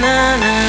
na na